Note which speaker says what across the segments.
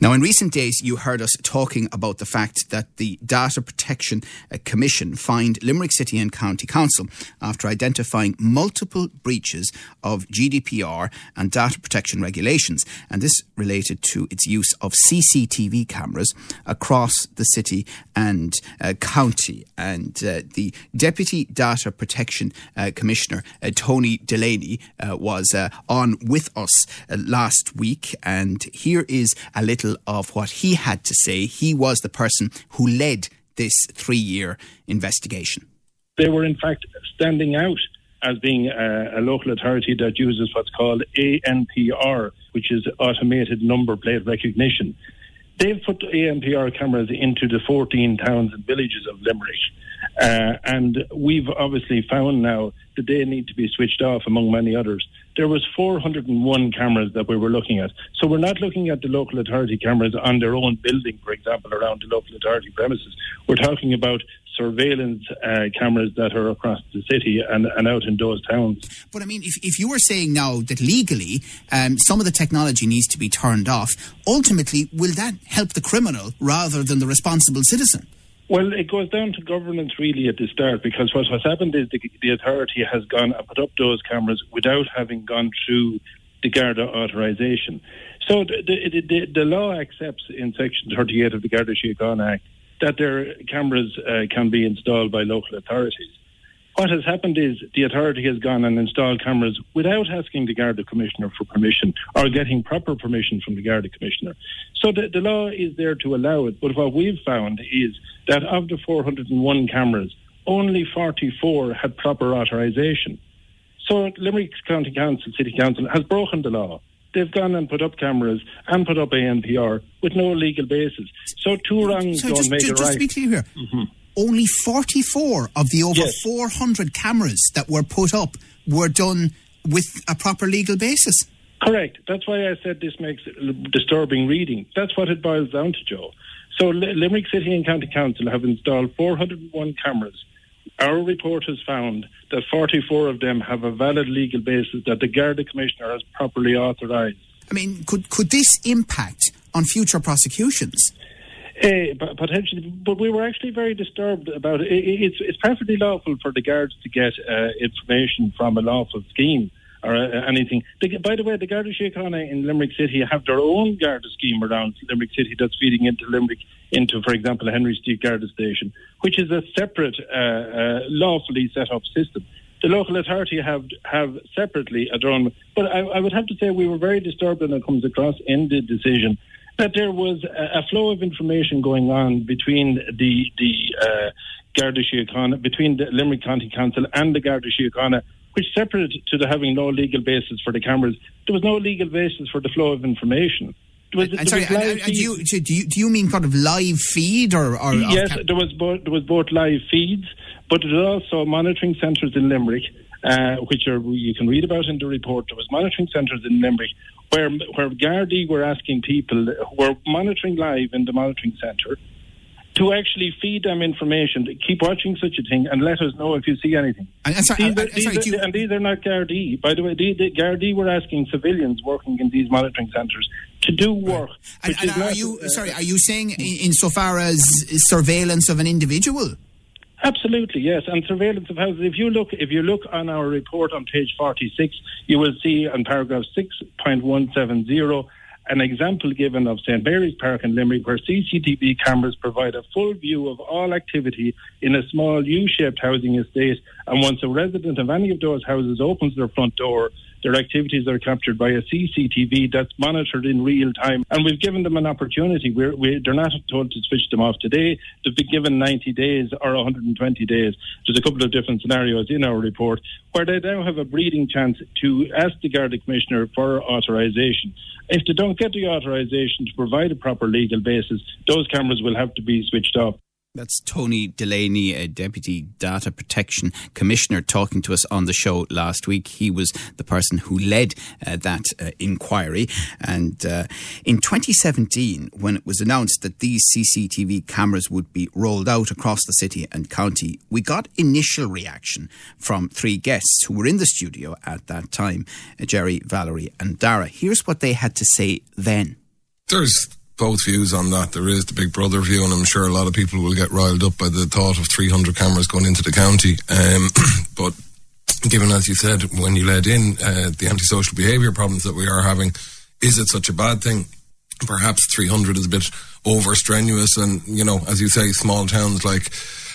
Speaker 1: Now, in recent days, you heard us talking about the fact that the Data Protection uh, Commission fined Limerick City and County Council after identifying multiple breaches of GDPR and data protection regulations. And this related to its use of CCTV cameras across the city and uh, county. And uh, the Deputy Data Protection uh, Commissioner, uh, Tony Delaney, uh, was on with us last week. And here is a little little of what he had to say. He was the person who led this three year investigation.
Speaker 2: They were, in fact, standing out as being a, a, local authority that uses what's called ANPR, which is automated number plate recognition. They've put ANPR cameras into the 14 towns and villages of Limerick. Uh, and we've obviously found now that they need to be switched off, among many others. There was 401 cameras that we were looking at. So we're not looking at the local authority cameras on their own building, for example, around the local authority premises. We're talking about surveillance uh, cameras that are across the city and, and out in those towns.
Speaker 1: But I mean, if, if you were saying now that legally um, some of the technology needs to be turned off, ultimately, will that help the criminal rather than the responsible citizen?
Speaker 2: Well, it goes down to governance really at the start because what happened is the, the authority has gone and put up those cameras without having gone through the Garda authorisation. So the, the, the, the, law accepts in Section 38 of the Garda Síochána Act that their cameras uh, can be installed by local authorities. What has happened is the authority has gone and installed cameras without asking the Garda Commissioner for permission or getting proper permission from the Garda Commissioner. So the, the law is there to allow it. But what we've found is that of the 401 cameras, only 44 had proper authorisation. So Limerick County Council, City Council, has broken the law. They've gone and put up cameras and put up ANPR with no legal basis. So two wrongs so don't
Speaker 1: just,
Speaker 2: make
Speaker 1: just,
Speaker 2: it right.
Speaker 1: Just to be clear here, mm-hmm only 44 of the over yes. 400 cameras that were put up were done with a proper legal basis.
Speaker 2: Correct. That's why I said this makes disturbing reading. That's what it boils down to, Joe. So Limerick City and County Council have installed 401 cameras. Our report has found that 44 of them have a valid legal basis that the Garda Commissioner has properly authorised.
Speaker 1: I mean, could could this impact on future prosecutions?
Speaker 2: Uh, potentially, but we were actually very disturbed about it. It's, it's perfectly lawful for the guards to get uh, information from a lawful scheme or uh, anything. The, by the way, the Garda Síochána in Limerick City have their own Garda scheme around Limerick City that's feeding into Limerick, into, for example, Henry Street Garda Station, which is a separate, lawfully set up system. The local authority have have separately a drone, but I, I would have to say we were very disturbed when it comes across in the decision that there was a, flow of information going on between the the uh, Garda Síochána, between the Limerick County Council and the Garda Síochána, which separate to the having no legal basis for the cameras. There was no legal basis for the flow of information.
Speaker 1: Was, and, sorry, and, do, you, do, you, do you mean kind of live feed or, or
Speaker 2: yes? There was both there was both live feeds, but there was also monitoring centres in Limerick, uh, which are you can read about in the report. There was monitoring centres in Limerick where where Gardaí were asking people who were monitoring live in the monitoring centre to actually feed them information. Keep watching such a thing and let us know if you see anything.
Speaker 1: And, and, sorry,
Speaker 2: these, are, these sorry, are, you... these are not Gardaí. By the way, the, the Gardaí were asking civilians working in these monitoring centres to do work.
Speaker 1: Right. And, and are not, you uh, sorry? Are you saying insofar as surveillance of an individual?
Speaker 2: Absolutely, yes. And surveillance of houses. If you look, if you look on our report on page forty-six, you will see on paragraph six point one seven zero an example given of St Mary's Park in Limerick, where CCTV cameras provide a full view of all activity in a small U-shaped housing estate. And once a resident of any of those houses opens their front door, their activities are captured by a CCTV that's monitored in real time. And we've given them an opportunity. We're, we, they're not told to switch them off today. They've been given 90 days or 120 days. There's a couple of different scenarios in our report where they now have a breathing chance to ask the Garda Commissioner for authorisation. If they don't get the authorisation to provide a proper legal basis, those cameras will have to be switched off.
Speaker 1: That's Tony Delaney, a Deputy Data Protection Commissioner, talking to us on the show last week. He was the person who led uh, that uh, inquiry. And uh, in 2017, when it was announced that these CCTV cameras would be rolled out across the city and county, we got initial reaction from three guests who were in the studio at that time Jerry, Valerie, and Dara. Here's what they had to say then.
Speaker 3: There's both views on that. There is the Big Brother view, and I'm sure a lot of people will get riled up by the thought of 300 cameras going into the county. Um, but given, as you said, when you led in uh, the antisocial behaviour problems that we are having, is it such a bad thing? Perhaps 300 is a bit over strenuous, and you know, as you say, small towns like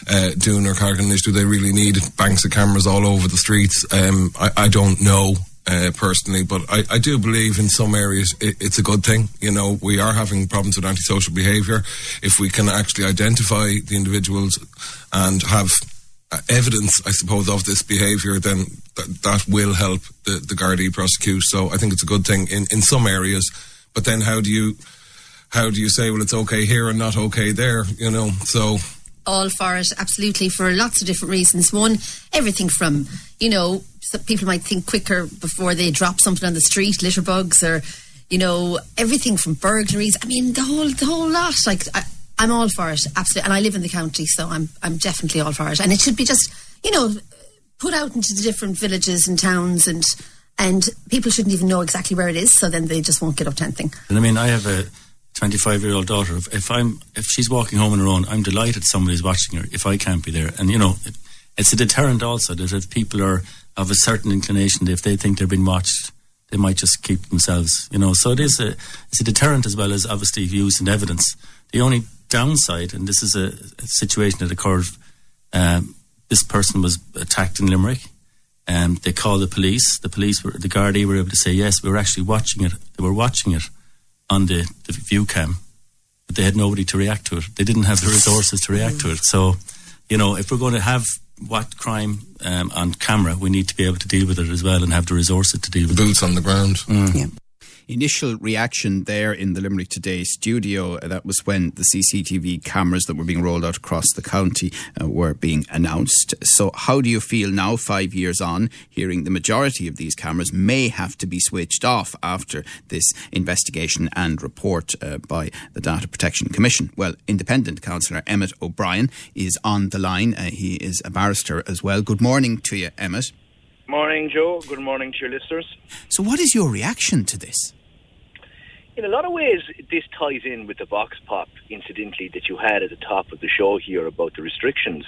Speaker 3: uh, Doon or Carricknash, do they really need banks of cameras all over the streets? Um, I, I don't know uh, personally, but I, I, do believe in some areas it, it's a good thing. You know, we are having problems with antisocial behaviour. If we can actually identify the individuals and have uh, evidence, I suppose, of this behaviour, then th- that will help the, the Gardaí prosecute. So I think it's a good thing in, in some areas. But then how do you how do you say, well, it's okay here and not okay there? You know, so
Speaker 4: all for it, absolutely, for lots of different reasons. One, everything from, you know, people might think quicker before they drop something on the street, litter bugs, or, you know, everything from burglaries. I mean, the whole, the whole lot. Like, I, I'm all for it, absolutely. And I live in the county, so I'm, I'm definitely all for it. And it should be just, you know, put out into the different villages and towns and, and people shouldn't even know exactly where it is, so then they just won't get up to anything.
Speaker 5: And I mean, I have a 25 year old daughter, if, if, I'm if she's walking home on her own, I'm delighted somebody's watching her. If I can't be there, and you know, it, it's a deterrent also that if people are of a certain inclination, if they think they're being watched, they might just keep themselves. You know, so it is a it's a deterrent as well as obviously use and evidence. The only downside, and this is a, a situation that occurred. Um, this person was attacked in Limerick. and um, they called the police. The police were the Gardaí were able to say yes, we were actually watching it. They were watching it on the, the view cam, but they had nobody to react to it. They didn't have the resources to react to it. So, you know, if we're going to have what crime um, on camera, we need to be able to deal with it as well and have the resources to deal with
Speaker 3: Boots it. Boots on the ground.
Speaker 1: Mm. Yeah initial reaction there in the Limerick Today studio. Uh, that was when the CCTV cameras that were being rolled out across the county uh, were being announced. So, how do you feel now, five years on, hearing the majority of these cameras may have to be switched off after this investigation and report uh, by the Data Protection Commission? Well, independent councillor Emmett O'Brien is on the line. Uh, he is a barrister as well. Good morning to you, Emmett.
Speaker 6: Morning, Joe. Good morning to your listeners.
Speaker 1: So, what is your reaction to this?
Speaker 6: In a lot of ways, this ties in with the vox pop, incidentally, that you had at the top of the show here about the restrictions.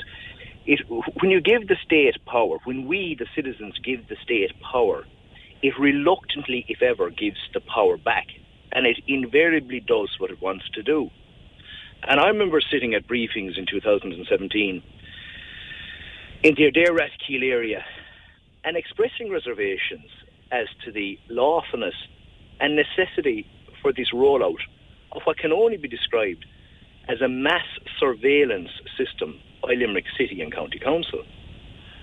Speaker 6: It, when you give the state power, when we, the citizens, give the state power, it reluctantly, if ever, gives the power back. And it invariably does what it wants to do. And I remember sitting at briefings in 2017 in the Adare Rathkeale area and expressing reservations as to the lawfulness and necessity for this rollout of what can only be described as a mass surveillance system by Limerick City and County Council.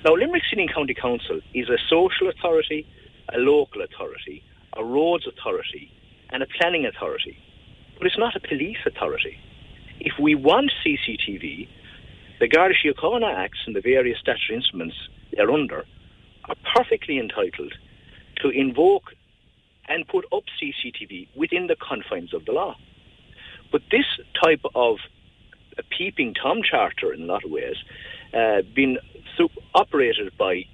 Speaker 6: Now, Limerick City and County Council is a social authority, a local authority, a roads authority, and a planning authority, but it's not a police authority. If we want CCTV, the Garda Síochána Acts and the various statutory instruments they're under are perfectly entitled to invoke and put up CCTV within the confines of the law. But this type of peeping Tom charter, in a lot of ways, uh, being operated by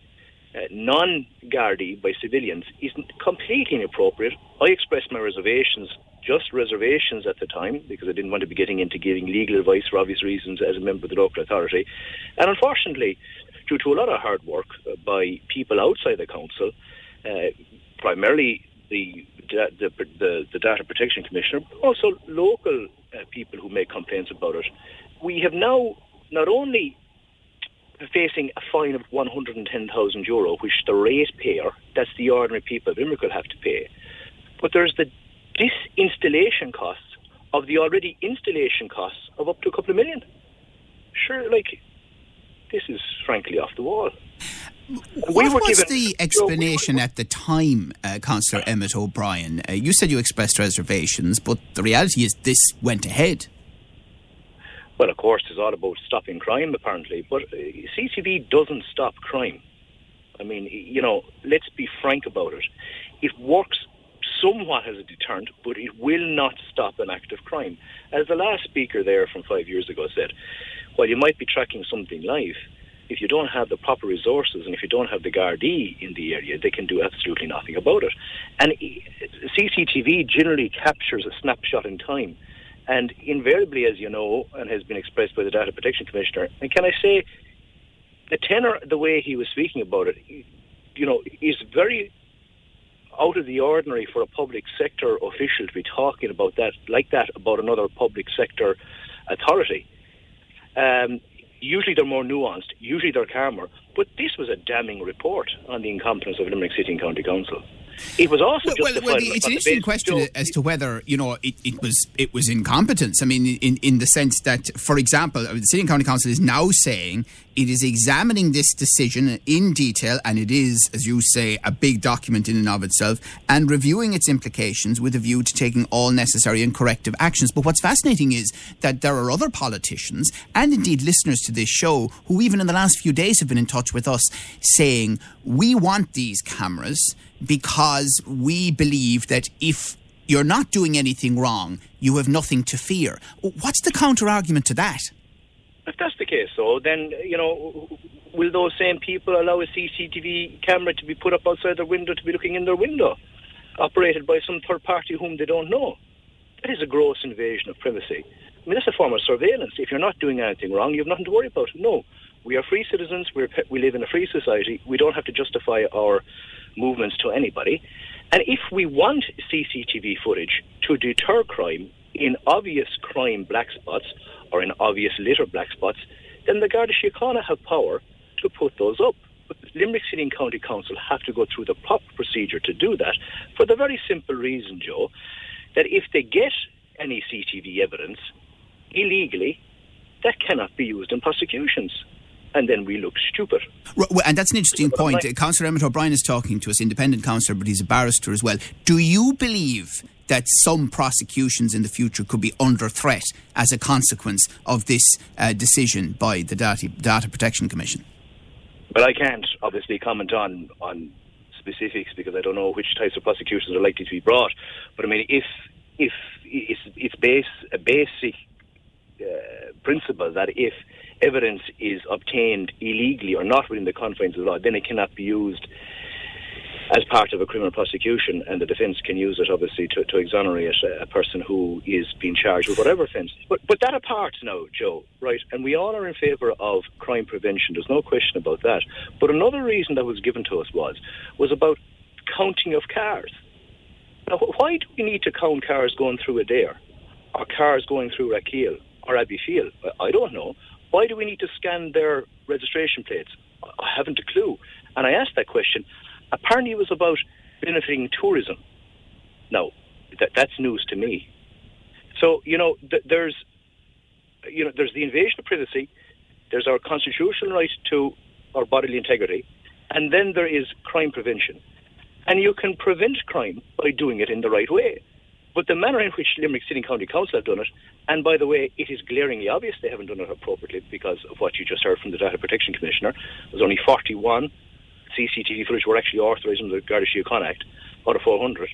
Speaker 6: uh, non Gardaí, by civilians, is completely inappropriate. I expressed my reservations, just reservations at the time, because I didn't want to be getting into giving legal advice for obvious reasons as a member of the local authority. And unfortunately, due to a lot of hard work uh, by people outside the council, uh, primarily the, the, the, the, Data Protection Commissioner, but also local uh, people who make complaints about it, we have now not only facing a fine of 110,000 euro, which the ratepayer, that's the ordinary people of Limerick, will have to pay, but there's the disinstallation costs of the already installation costs of up to a couple of million. Sure, like this is frankly off the wall.
Speaker 1: What we was given, the explanation we at the time, uh, Councillor Emmett O'Brien? Uh, you said you expressed reservations, but the reality is this went ahead.
Speaker 6: well, of course, it's all about stopping crime, apparently, but uh, CCTV doesn't stop crime. I mean, you know, let's be frank about it. It works somewhat as a deterrent, but it will not stop an act of crime. As the last speaker there from five years ago said, while you might be tracking something live, if you don't have the proper resources and if you don't have the Gardaí in the area, they can do absolutely nothing about it. And CCTV generally captures a snapshot in time. And invariably, as you know, and has been expressed by the Data Protection Commissioner, and can I say, the tenor, the way he was speaking about it, you know, is very out of the ordinary for a public sector official to be talking about that like that about another public sector authority. Um, usually they're more nuanced, usually they're calmer, but this was a damning report on the incompetence of Limerick City and County Council. It was also
Speaker 1: well, well, well it's an interesting question as to whether you know it, it, was it was incompetence. I mean, in in the sense that, for example, the City and County Council is now saying it is examining this decision in detail, and it is, as you say, a big document in and of itself, and reviewing its implications with a view to taking all necessary and corrective actions. But what's fascinating is that there are other politicians and indeed listeners to this show who, even in the last few days, have been in touch with us saying we want these cameras because we believe that if you're not doing anything wrong, you have nothing to fear. What's the counter argument to that?
Speaker 6: Case, though, then, you know, will those same people allow a CCTV camera to be put up outside their window to be looking in their window, operated by some third party whom they don't know? That is a gross invasion of privacy. I mean, that's a form of surveillance. If you're not doing anything wrong, you have nothing to worry about. No, we are free citizens. We're, we live in a free society. We don't have to justify our movements to anybody. And if we want CCTV footage to deter crime in obvious crime black spots or in obvious litter black spots, then the Garda Síochána have power to put those up. But Limerick City and County Council have to go through the proper procedure to do that for the very simple reason, Joe, that if they get any CCTV evidence illegally, that cannot be used in prosecutions and then we look stupid.
Speaker 1: And that's an interesting point. Uh, Councillor Emmett O'Brien is talking to us, independent councillor, but he's a barrister as well. Do you believe that some prosecutions in the future could be under threat as a consequence of this uh, decision by the Data, Data Protection Commission?
Speaker 6: Well, I can't obviously comment on on specifics because I don't know which types of prosecutions are likely to be brought. But I mean, if if it's it's base a basic uh, principle that if evidence is obtained illegally or not within the confines of the law, then it cannot be used as part of a criminal prosecution, and the defence can use it obviously to, to exonerate a, a, person who is being charged with whatever offence. But but that apart now, Joe, right? And we all are in favour of crime prevention. There's no question about that. But another reason that was given to us was was about counting of cars. Now, why do we need to count cars going through Adare or cars going through Rathkeale or Abbeyfeale? I don't know. Why do we need to scan their registration plates? I haven't a clue. And I asked that question. Apparently, it was about benefiting tourism. Now, that, that's news to me. So, you know, th- there's, you know, there's the invasion of privacy. There's our constitutional right to our bodily integrity, and then there is crime prevention. And you can prevent crime by doing it in the right way. But the manner in which Limerick City and County Council have done it, and by the way, it is glaringly obvious they haven't done it appropriately because of what you just heard from the Data Protection Commissioner. There's only 41 CCTV footage which were actually authorised under the Garda Síochána Act out of 400.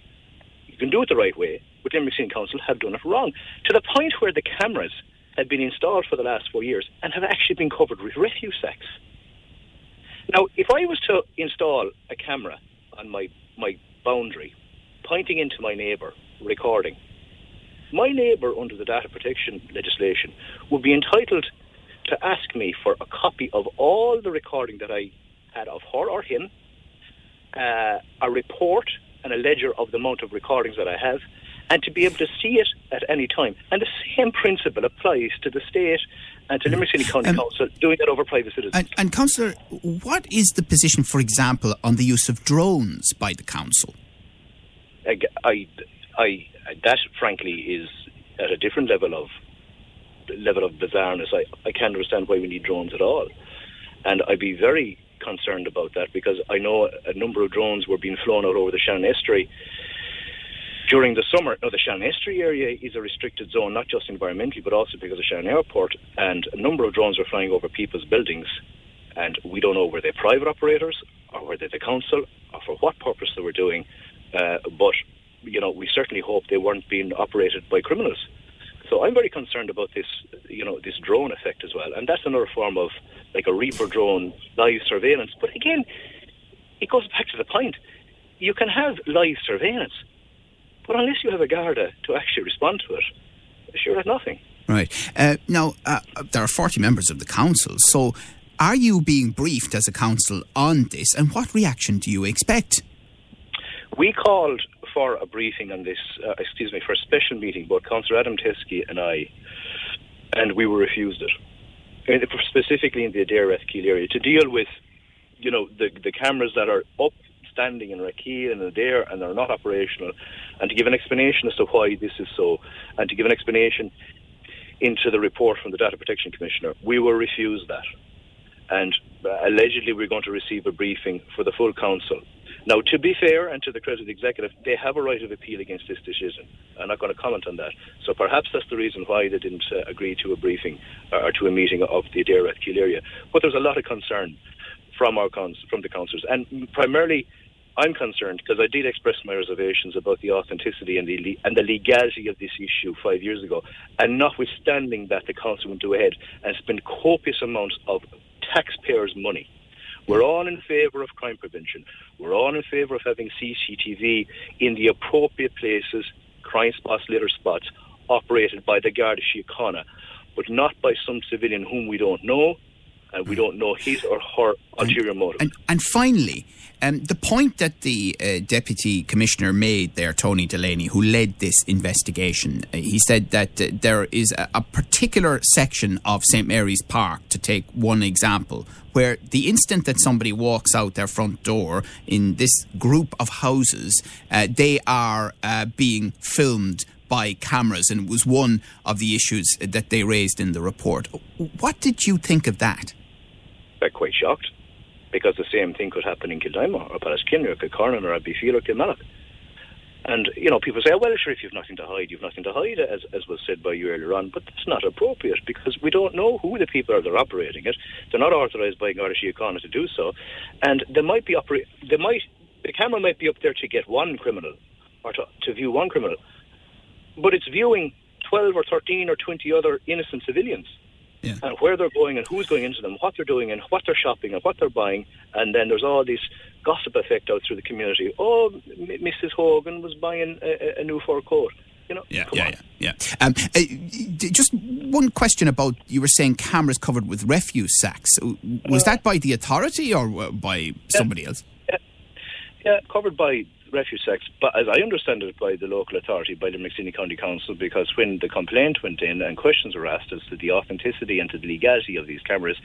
Speaker 6: You can do it the right way, but Limerick City Council have done it wrong to the point where the cameras have been installed for the last four years and have actually been covered with refuse sacks. Now, if I was to install a camera on my, my boundary pointing into my neighbour recording. My neighbour, under the data protection legislation, would be entitled to ask me for a copy of all the recording that I had of her or him, uh, a report and a ledger of the amount of recordings that I have, and to be able to see it at any time. And the same principle applies to the state and to Limerick City County um, Council doing that over private citizens.
Speaker 1: And, and Councillor, what is the position, for example, on the use of drones by the council?
Speaker 6: I, I, I that frankly is at a different level of level of bizarreness. I, I can't understand why we need drones at all, and I'd be very concerned about that because I know a number of drones were being flown out over the Shannon Estuary during the summer, now the Shannon Estuary area is a restricted zone, not just environmentally, but also because of Shannon Airport, and a number of drones were flying over people's buildings, and we don't know were they private operators or were they the council or for what purpose they were doing, uh, but certainly hope they weren't being operated by criminals. So I'm very concerned about this, you know, this drone effect as well, and that's another form of like a Reaper drone live surveillance. But again, it goes back to the point: you can have live surveillance, but unless you have a Garda to actually respond to it, sure, have nothing.
Speaker 1: Right. Uh, now, uh, there are 40 members of the council, so are you being briefed as a council on this, and what reaction do you expect?
Speaker 6: We called for a briefing on this, uh, excuse me, for a special meeting, both Councillor Adam Teskey and I, and we were refused it. And specifically in the Adare Rathkeale area, to deal with, you know, the, the cameras that are up standing in Rathkeale and Adare and they're not operational, and to give an explanation as to why this is so, and to give an explanation into the report from the Data Protection Commissioner. We were refused that. And uh, allegedly, we're going to receive a briefing for the full council. Now, to be fair and to the credit of the executive, they have a right of appeal against this decision. I'm not going to comment on that. So perhaps that's the reason why they didn't uh, agree to a briefing or to a meeting of the Adare Rathkeale area. But there's a lot of concern from our cons- from the councillors, and primarily I'm concerned because I did express my reservations about the authenticity and the le- and the legality of this issue five years ago. And notwithstanding that, the council went ahead and spent copious amounts of taxpayers' money. We're all in favour of crime prevention. We're all in favour of having CCTV in the appropriate places, crime spots, litter spots, operated by the Garda Síochána, but not by some civilian whom we don't know and we don't know his or her ulterior motive.
Speaker 1: And, and finally, um, the point that the uh, Deputy Commissioner made there, Tony Delaney, who led this investigation, uh, he said that uh, there is a, a particular section of St Mary's Park, to take one example, where the instant that somebody walks out their front door in this group of houses, uh, they are uh, being filmed by cameras, and it was one of the issues that they raised in the report. What did you think of that?
Speaker 6: I'm quite shocked because the same thing could happen in Kildimo or Pallaskenry or Kilcornan or Abbeyfeale or Kilmallock. And, you know, people say, oh, well, sure, if you've nothing to hide, you've nothing to hide, as, as was said by you earlier on. But that's not appropriate because we don't know who the people are that are operating it. They're not authorised by Garda Síochána to do so. And they might be operate. they might, the camera might be up there to get one criminal or to, to view one criminal. But it's viewing 12 or 13 or 20 other innocent civilians
Speaker 1: yeah.
Speaker 6: and where they're going and who's going into them, what they're doing and what they're shopping and what they're buying. And then there's all this gossip effect out through the community. Oh, M- Mrs. Hogan was buying a, a new fur coat. You know,
Speaker 1: Yeah, yeah, yeah, yeah. Um, uh, just one question about you were saying cameras covered with refuse sacks. Was that by the authority or uh, by somebody else?
Speaker 6: Yeah, covered by refuse sacks, but as I understand it, by the local authority, by the McSinney County Council, because when the complaint went in and questions were asked as to the authenticity and to the legality of these cameras,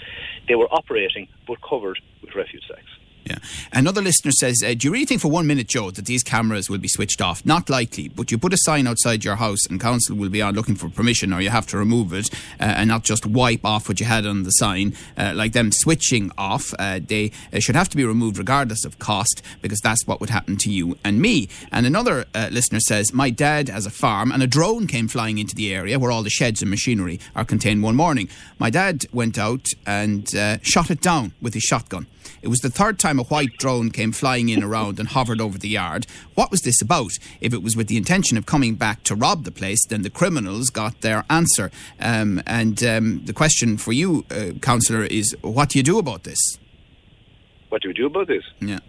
Speaker 6: they were operating but covered with refuse sacks.
Speaker 1: Yeah. Another listener says, uh, Do you really think for one minute, Joe, that these cameras will be switched off? Not likely, but you put a sign outside your house and council will be on looking for permission or you have to remove it uh, and not just wipe off what you had on the sign. Uh, like them switching off, uh, they uh, should have to be removed regardless of cost because that's what would happen to you and me. And another uh, listener says, My dad has a farm and a drone came flying into the area where all the sheds and machinery are contained one morning. My dad went out and shot it down with his shotgun. It was the third time a white drone came flying in around and hovered over the yard. What was this about? If it was with the intention of coming back to rob the place, then the criminals got their answer. Um, and um, the question for you, uh, councillor, is what do you do about this?
Speaker 6: What do we do about this?
Speaker 1: Yeah.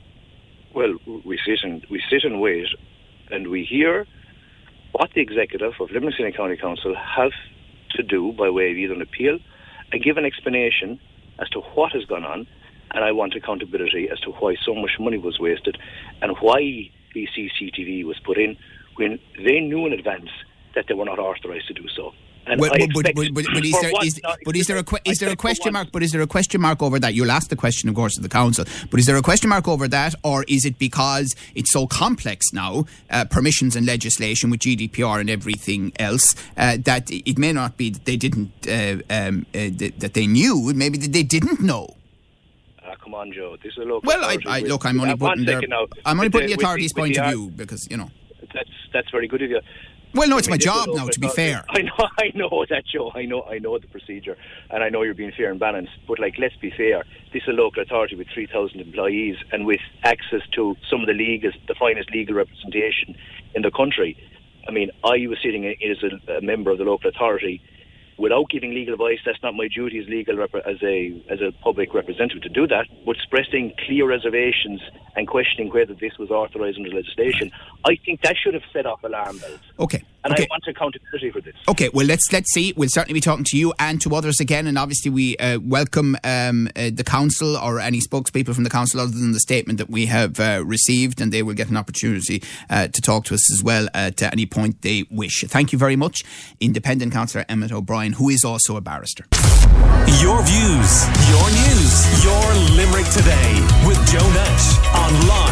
Speaker 6: Well, we sit and we sit and wait, and we hear what the executive of Limerick County Council have to do by way of either an appeal and give an explanation as to what has gone on. And I want accountability as to why so much money was wasted and why the CCTV was put in when they knew in advance that they were not authorised to do so. And
Speaker 1: Well, but, but, but, but is there,
Speaker 6: once-
Speaker 1: is,
Speaker 6: no,
Speaker 1: but is there a is there a question mark? But is there a question mark over that? You'll ask the question, of course, to the council. But is there a question mark over that, or is it because it's so complex now, uh, permissions and legislation with GDPR and everything else, uh, that it may not be that they didn't uh, um, uh, that they knew, maybe that they didn't know.
Speaker 6: Come on, Joe. This is a local
Speaker 1: Well, I, I look, I'm only putting their,
Speaker 6: now.
Speaker 1: I'm only putting the
Speaker 6: with
Speaker 1: authority's
Speaker 6: with
Speaker 1: point
Speaker 6: the
Speaker 1: of view because you know.
Speaker 6: That's that's very good of you.
Speaker 1: Well, no, it's
Speaker 6: I
Speaker 1: my
Speaker 6: mean, this
Speaker 1: job now, to be fair.
Speaker 6: I know, I know that, Joe. I know, I know the procedure, and I know you're being fair and balanced. But like, let's be fair. This is a local authority with 3,000 employees and with access to some of the legal, the finest legal representation in the country. I mean, I was sitting as a, a member of the local authority without giving legal advice. That's not my duty as legal rep- as a as a public representative to do that. But expressing clear reservations and questioning whether this was authorised under legislation, I think that should have set off alarm bells.
Speaker 1: Okay.
Speaker 6: And
Speaker 1: okay.
Speaker 6: I want accountability for this.
Speaker 1: Okay, well let's let's see. We'll certainly be talking to you and to others again, and obviously we uh, welcome um, uh, the council or any spokespeople from the council other than the statement that we have uh, received, and they will get an opportunity uh, to talk to us as well at any point they wish. Thank you very much, Independent Councillor Emmett O'Brien, who is also a barrister.
Speaker 7: Your views, your news, your Limerick today with Joe Nash on Live